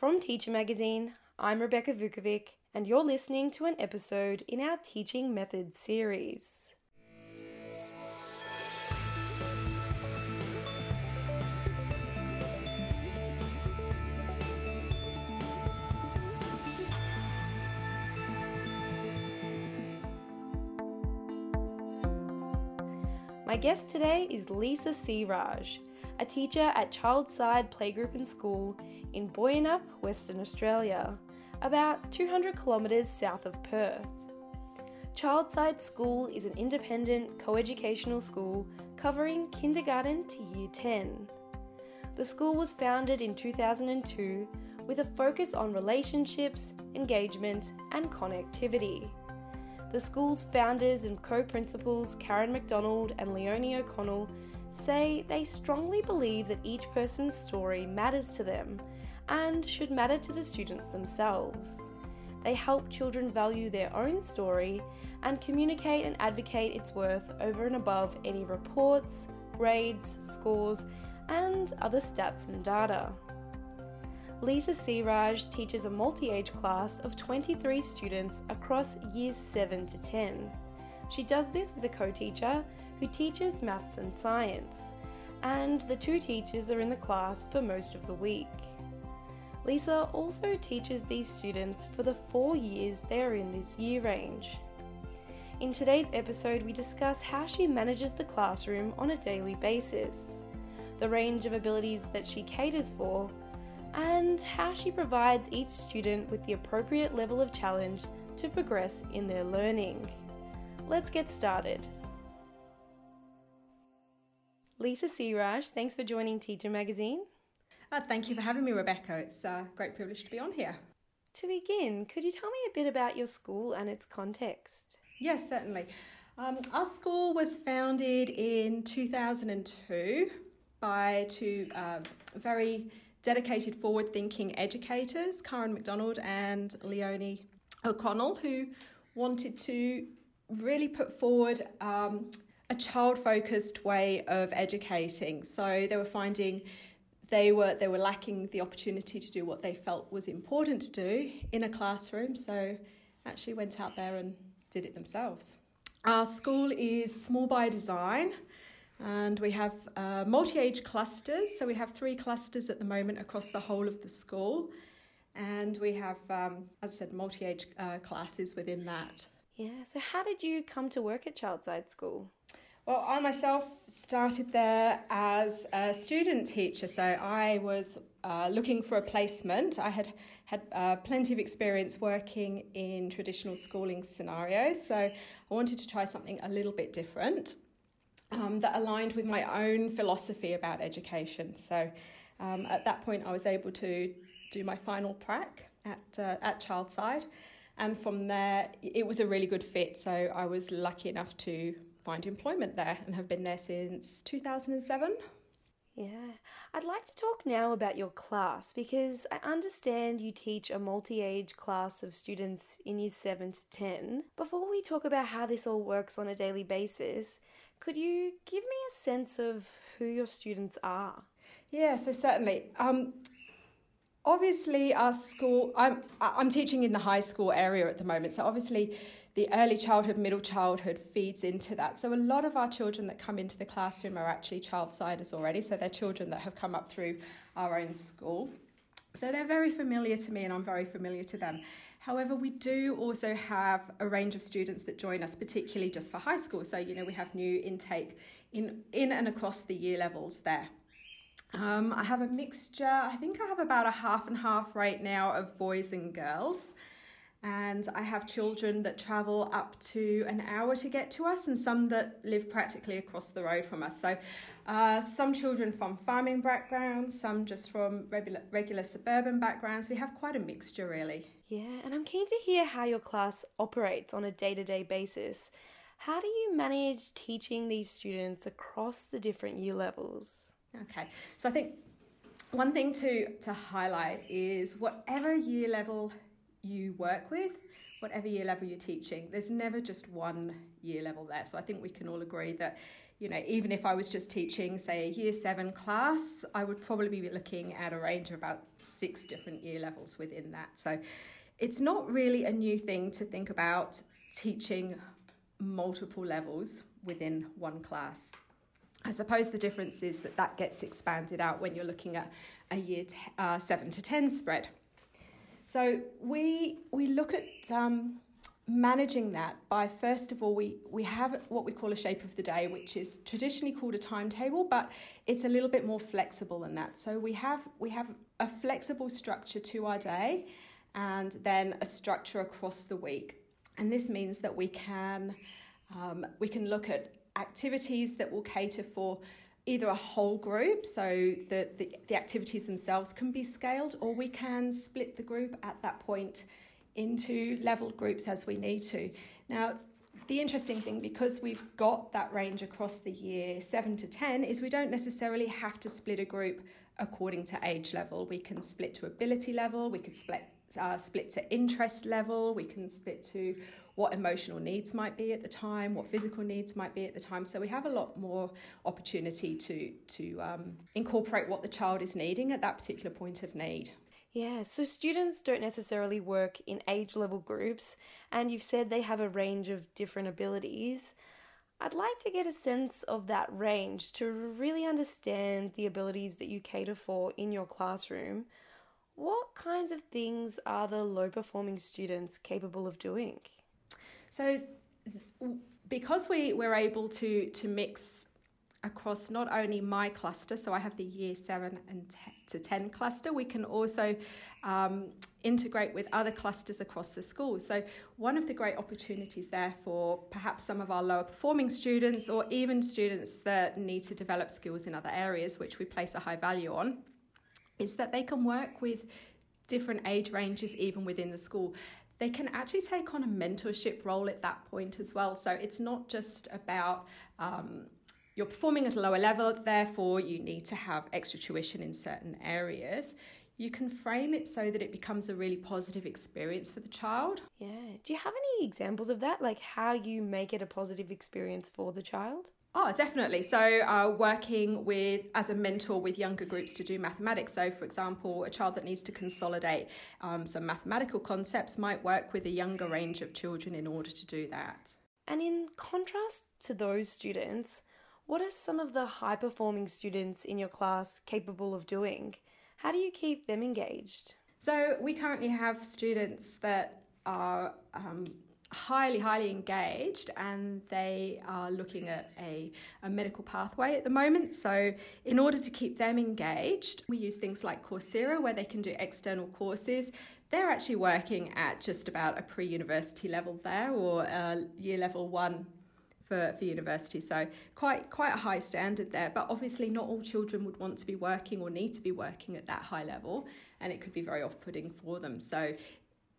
From Teacher Magazine, I'm Rebecca Vukovic, and you're listening to an episode in our Teaching Methods series. My guest today is Lisa Siraj, a teacher at Childside Playgroup and School in Boyanup, Western Australia, about 200 kilometres south of Perth. Childside School is an independent co-educational school covering kindergarten to year 10. The school was founded in 2002 with a focus on relationships, engagement, and connectivity. The school's founders and co principals, Karen McDonald and Leonie O'Connell, say they strongly believe that each person's story matters to them and should matter to the students themselves. They help children value their own story and communicate and advocate its worth over and above any reports, grades, scores, and other stats and data. Lisa Siraj teaches a multi age class of 23 students across years 7 to 10. She does this with a co teacher who teaches maths and science, and the two teachers are in the class for most of the week. Lisa also teaches these students for the four years they are in this year range. In today's episode, we discuss how she manages the classroom on a daily basis, the range of abilities that she caters for, and how she provides each student with the appropriate level of challenge to progress in their learning. Let's get started. Lisa Siraj, thanks for joining Teacher Magazine. Uh, thank you for having me, Rebecca. It's a great privilege to be on here. To begin, could you tell me a bit about your school and its context? Yes, certainly. Um, our school was founded in 2002 by two uh, very dedicated forward thinking educators, Karen McDonald and Leonie O'Connell, who wanted to really put forward um, a child focused way of educating. So they were finding they were they were lacking the opportunity to do what they felt was important to do in a classroom. So actually went out there and did it themselves. Our school is small by design. And we have uh, multi age clusters. So we have three clusters at the moment across the whole of the school. And we have, um, as I said, multi age uh, classes within that. Yeah, so how did you come to work at Childside School? Well, I myself started there as a student teacher, so I was uh, looking for a placement. I had had uh, plenty of experience working in traditional schooling scenarios, so I wanted to try something a little bit different um, that aligned with my own philosophy about education. So um, at that point, I was able to do my final prac at, uh, at Childside. And from there, it was a really good fit. So I was lucky enough to find employment there and have been there since 2007. Yeah, I'd like to talk now about your class because I understand you teach a multi age class of students in years 7 to 10. Before we talk about how this all works on a daily basis, could you give me a sense of who your students are? Yeah, so certainly. Um, obviously, our school, I'm, I'm teaching in the high school area at the moment, so obviously the early childhood, middle childhood feeds into that. So a lot of our children that come into the classroom are actually child-siders already, so they're children that have come up through our own school. So they're very familiar to me and I'm very familiar to them. However, we do also have a range of students that join us, particularly just for high school. So, you know, we have new intake in, in and across the year levels there. Um, I have a mixture, I think I have about a half and half right now of boys and girls and I have children that travel up to an hour to get to us, and some that live practically across the road from us. So, uh, some children from farming backgrounds, some just from regular, regular suburban backgrounds. We have quite a mixture, really. Yeah, and I'm keen to hear how your class operates on a day to day basis. How do you manage teaching these students across the different year levels? Okay, so I think one thing to, to highlight is whatever year level you work with, whatever year level you're teaching. There's never just one year level there. So I think we can all agree that, you know, even if I was just teaching, say, a year seven class, I would probably be looking at a range of about six different year levels within that. So it's not really a new thing to think about teaching multiple levels within one class. I suppose the difference is that that gets expanded out when you're looking at a year t- uh, seven to ten spread. So we we look at um, managing that by first of all we we have what we call a shape of the day which is traditionally called a timetable but it's a little bit more flexible than that so we have we have a flexible structure to our day and then a structure across the week and this means that we can um, we can look at activities that will cater for either a whole group, so the, the, the activities themselves can be scaled, or we can split the group at that point into level groups as we need to. Now, the interesting thing, because we've got that range across the year 7 to 10, is we don't necessarily have to split a group according to age level. We can split to ability level, we could split, uh, split to interest level, we can split to what emotional needs might be at the time, what physical needs might be at the time. So we have a lot more opportunity to, to um, incorporate what the child is needing at that particular point of need. Yeah, so students don't necessarily work in age level groups, and you've said they have a range of different abilities. I'd like to get a sense of that range to really understand the abilities that you cater for in your classroom. What kinds of things are the low performing students capable of doing? So, because we were able to to mix across not only my cluster, so I have the year seven and to 10 cluster, we can also um, integrate with other clusters across the school. So, one of the great opportunities there for perhaps some of our lower performing students or even students that need to develop skills in other areas, which we place a high value on, is that they can work with different age ranges even within the school they can actually take on a mentorship role at that point as well. So it's not just about um, you're performing at a lower level, therefore, you need to have extra tuition in certain areas. You can frame it so that it becomes a really positive experience for the child. Yeah. Do you have any examples of that? Like how you make it a positive experience for the child? Oh, definitely. So, uh, working with as a mentor with younger groups to do mathematics. So, for example, a child that needs to consolidate um, some mathematical concepts might work with a younger range of children in order to do that. And in contrast to those students, what are some of the high performing students in your class capable of doing? How do you keep them engaged? So, we currently have students that are um, highly, highly engaged and they are looking at a, a medical pathway at the moment. So, in order to keep them engaged, we use things like Coursera where they can do external courses. They're actually working at just about a pre university level there or uh, year level one for, for university. So quite quite a high standard there. But obviously not all children would want to be working or need to be working at that high level and it could be very off-putting for them. So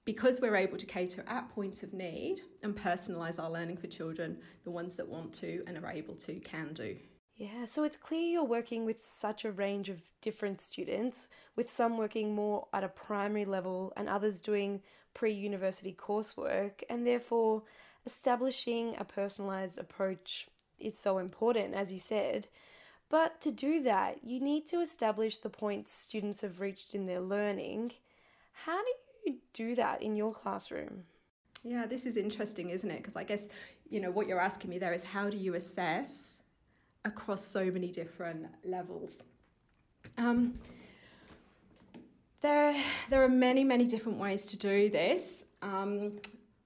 because we're able to cater at points of need and personalise our learning for children, the ones that want to and are able to can do. Yeah, so it's clear you're working with such a range of different students, with some working more at a primary level and others doing pre university coursework, and therefore establishing a personalized approach is so important, as you said. But to do that, you need to establish the points students have reached in their learning. How do you do that in your classroom? Yeah, this is interesting, isn't it? Because I guess, you know, what you're asking me there is how do you assess across so many different levels? Um, there, there are many, many different ways to do this. Um,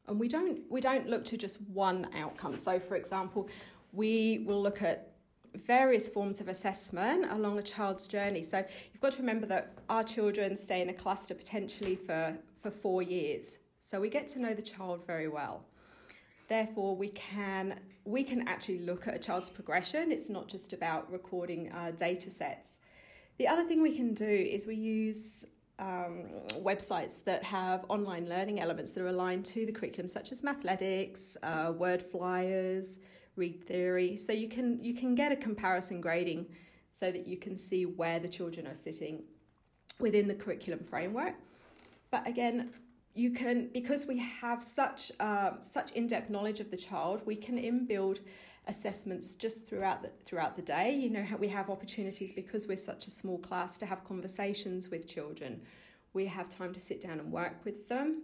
and we don't we don't look to just one outcome. So, for example, we will look at various forms of assessment along a child's journey. So, you've got to remember that our children stay in a cluster potentially for for four years. So, we get to know the child very well. Therefore, we can we can actually look at a child's progression. It's not just about recording uh, data sets. The other thing we can do is we use um, websites that have online learning elements that are aligned to the curriculum, such as Mathletics, uh, Wordflyers, ReadTheory. So you can you can get a comparison grading so that you can see where the children are sitting within the curriculum framework. But again, you can because we have such um, such in depth knowledge of the child, we can inbuild assessments just throughout the throughout the day. You know, we have opportunities because we're such a small class to have conversations with children. We have time to sit down and work with them.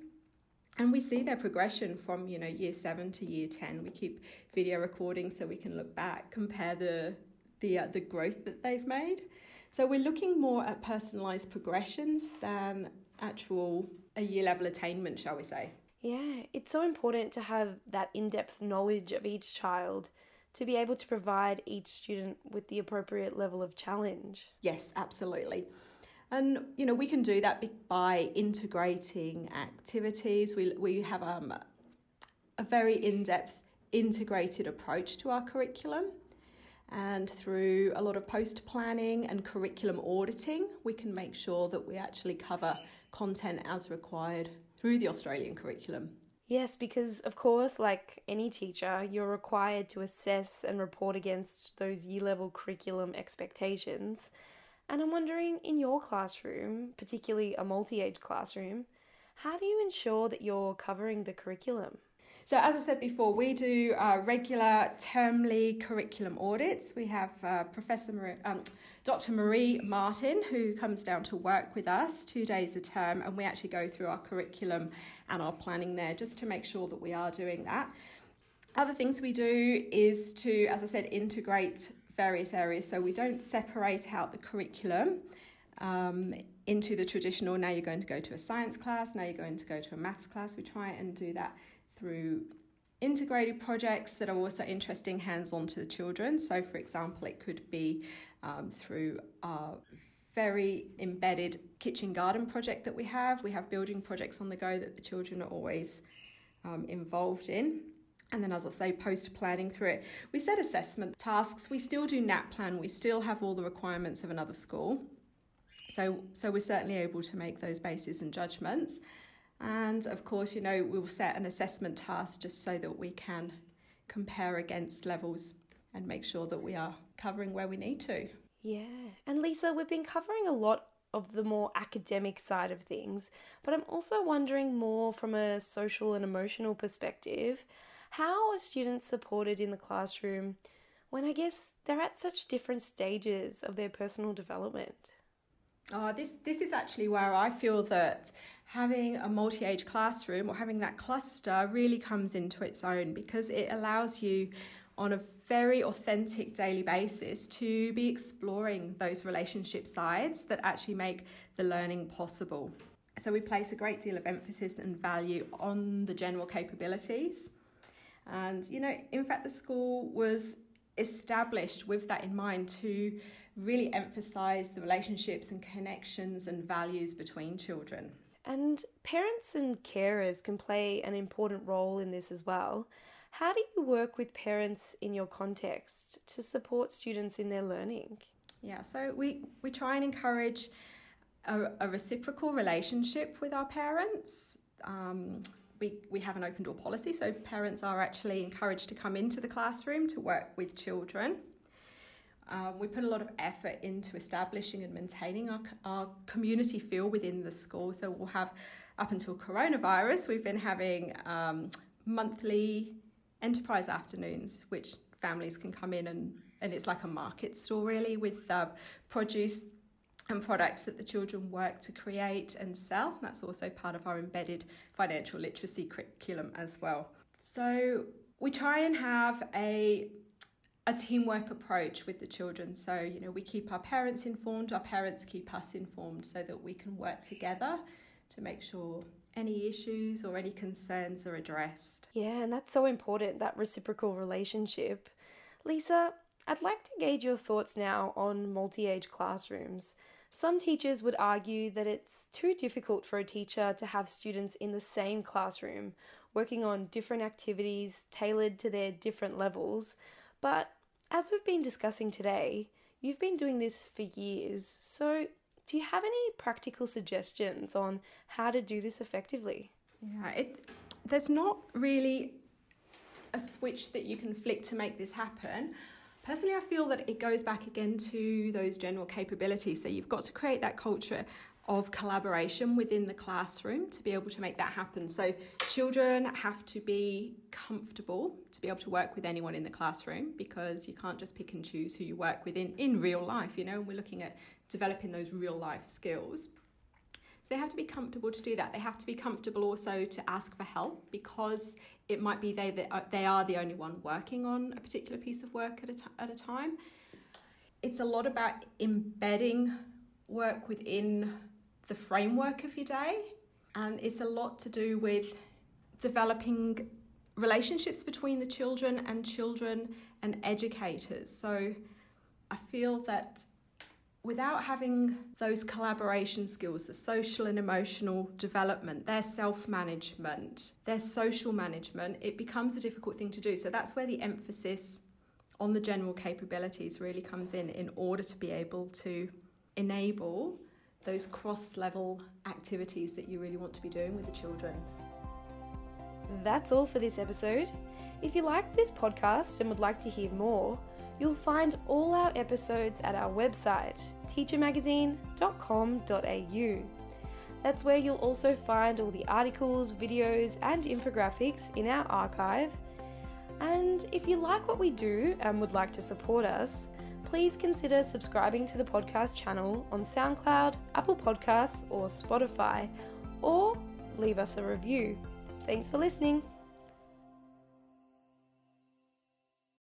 And we see their progression from, you know, year seven to year 10. We keep video recording so we can look back, compare the, the, uh, the growth that they've made. So we're looking more at personalised progressions than actual a year level attainment, shall we say. Yeah, it's so important to have that in depth knowledge of each child to be able to provide each student with the appropriate level of challenge. Yes, absolutely. And you know we can do that by integrating activities. We we have um, a very in depth integrated approach to our curriculum. And through a lot of post planning and curriculum auditing, we can make sure that we actually cover content as required through the Australian curriculum. Yes, because of course, like any teacher, you're required to assess and report against those year level curriculum expectations. And I'm wondering, in your classroom, particularly a multi age classroom, how do you ensure that you're covering the curriculum? So, as I said before, we do uh, regular termly curriculum audits. We have uh, Professor um, Dr. Marie Martin, who comes down to work with us two days a term, and we actually go through our curriculum and our planning there just to make sure that we are doing that. Other things we do is to, as I said, integrate various areas. So we don't separate out the curriculum um, into the traditional, now you're going to go to a science class, now you're going to go to a maths class. We try and do that through integrated projects that are also interesting hands on to the children. So, for example, it could be um, through our very embedded kitchen garden project that we have. We have building projects on the go that the children are always um, involved in. And then, as I say, post planning through it. We set assessment tasks. We still do NAPLAN. We still have all the requirements of another school. So, so we're certainly able to make those bases and judgments. And of course, you know, we'll set an assessment task just so that we can compare against levels and make sure that we are covering where we need to. Yeah. And Lisa, we've been covering a lot of the more academic side of things, but I'm also wondering more from a social and emotional perspective. How are students supported in the classroom when I guess they're at such different stages of their personal development? Oh, this this is actually where I feel that having a multi-age classroom or having that cluster really comes into its own because it allows you on a very authentic daily basis to be exploring those relationship sides that actually make the learning possible. So we place a great deal of emphasis and value on the general capabilities. And you know, in fact the school was established with that in mind to really emphasize the relationships and connections and values between children. And parents and carers can play an important role in this as well. How do you work with parents in your context to support students in their learning? Yeah, so we, we try and encourage a, a reciprocal relationship with our parents. Um, we, we have an open door policy, so parents are actually encouraged to come into the classroom to work with children. Um, we put a lot of effort into establishing and maintaining our, our community feel within the school. So we'll have, up until coronavirus, we've been having um, monthly enterprise afternoons, which families can come in and, and it's like a market store really with uh, produce and products that the children work to create and sell. That's also part of our embedded financial literacy curriculum as well. So we try and have a a teamwork approach with the children. So, you know, we keep our parents informed, our parents keep us informed so that we can work together to make sure any issues or any concerns are addressed. Yeah, and that's so important, that reciprocal relationship. Lisa, I'd like to gauge your thoughts now on multi age classrooms. Some teachers would argue that it's too difficult for a teacher to have students in the same classroom working on different activities tailored to their different levels. But as we've been discussing today, you've been doing this for years. So, do you have any practical suggestions on how to do this effectively? Yeah, it there's not really a switch that you can flick to make this happen. Personally, I feel that it goes back again to those general capabilities. So you've got to create that culture of collaboration within the classroom to be able to make that happen. So, children have to be comfortable to be able to work with anyone in the classroom because you can't just pick and choose who you work with in, in real life, you know, and we're looking at developing those real life skills. They have to be comfortable to do that. They have to be comfortable also to ask for help because it might be they, that uh, they are the only one working on a particular piece of work at a, t- at a time. It's a lot about embedding work within the framework of your day, and it's a lot to do with developing relationships between the children and children and educators. So I feel that without having those collaboration skills, the social and emotional development, their self management, their social management, it becomes a difficult thing to do. So that's where the emphasis on the general capabilities really comes in in order to be able to enable those cross level activities that you really want to be doing with the children. That's all for this episode. If you liked this podcast and would like to hear more, you'll find all our episodes at our website, teachermagazine.com.au. That's where you'll also find all the articles, videos, and infographics in our archive. And if you like what we do and would like to support us, please consider subscribing to the podcast channel on SoundCloud, Apple Podcasts, or Spotify, or leave us a review. Thanks for listening.